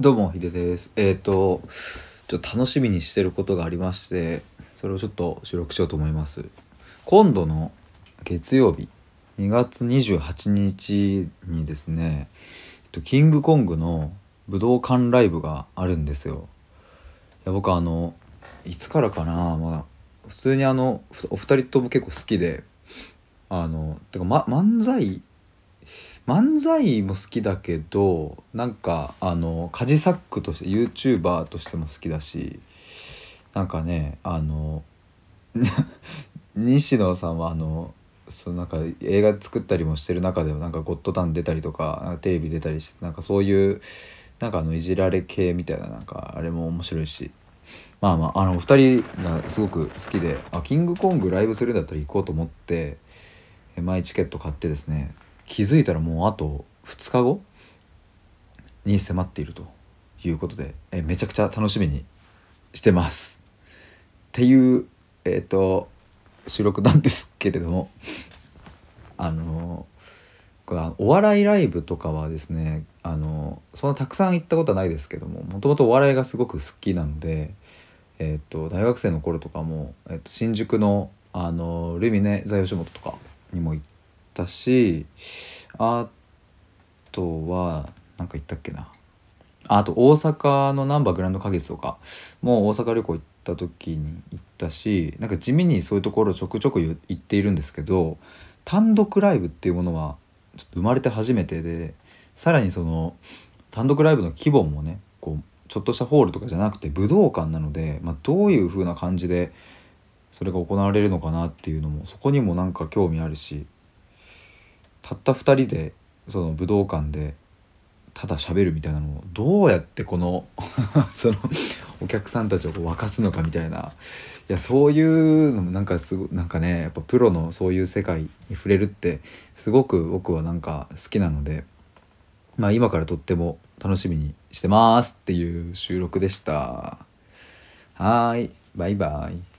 どうも、ヒデです。えっ、と、ちょっと楽しみにしてることがありまして、それをちょっと収録しようと思います。今度の月曜日、2月28日にですね、えっとキングコングの武道館ライブがあるんですよ。いや、僕あの、いつからかな、まあ、普通にあの、お二人とも結構好きで、あの、てか、ま、漫才漫才も好きだけどなんかあのカジサックとして YouTuber としても好きだしなんかねあの 西野さんはあのそのなんか映画作ったりもしてる中ではなんか「ゴッドタン」出たりとかテレビ出たりしてなんかそういうなんかあのいじられ系みたいななんかあれも面白いし。まあまああのお二人がすごく好きであキングコングライブするんだったら行こうと思ってえ前チケット買ってですね。気づいたらもうあと2日後に迫っているということでえめちゃくちゃ楽しみにしてます。っていうえっ、と収録なんですけれどもあのお笑いライブとかはですねあのそんなたくさん行ったことはないですけどももともとお笑いがすごく好きなので、えっと大学生の頃とかも、えっと新宿のあのルミネ座吉本とかにも行ったしあとは何か行ったっけな。あと大阪の難波グランド花月とかもう大阪旅行行った時に行ったしなんか地味にそういうところちょくちょく行っているんですけど単独ライブっていうものはちょっと生まれて初めてでさらにその単独ライブの規模もねこうちょっとしたホールとかじゃなくて武道館なので、まあ、どういう風な感じでそれが行われるのかなっていうのもそこにもなんか興味あるしたった2人でその武道館でただ喋るみたいなのをどうやってこの そのお客さんたちを沸かすのかみたいないやそういうのもなんかすごなんかねやっぱプロのそういう世界に触れるってすごく僕はなんか好きなのでまあ今からとっても楽しみにしてますっていう収録でした。はいバイバイ。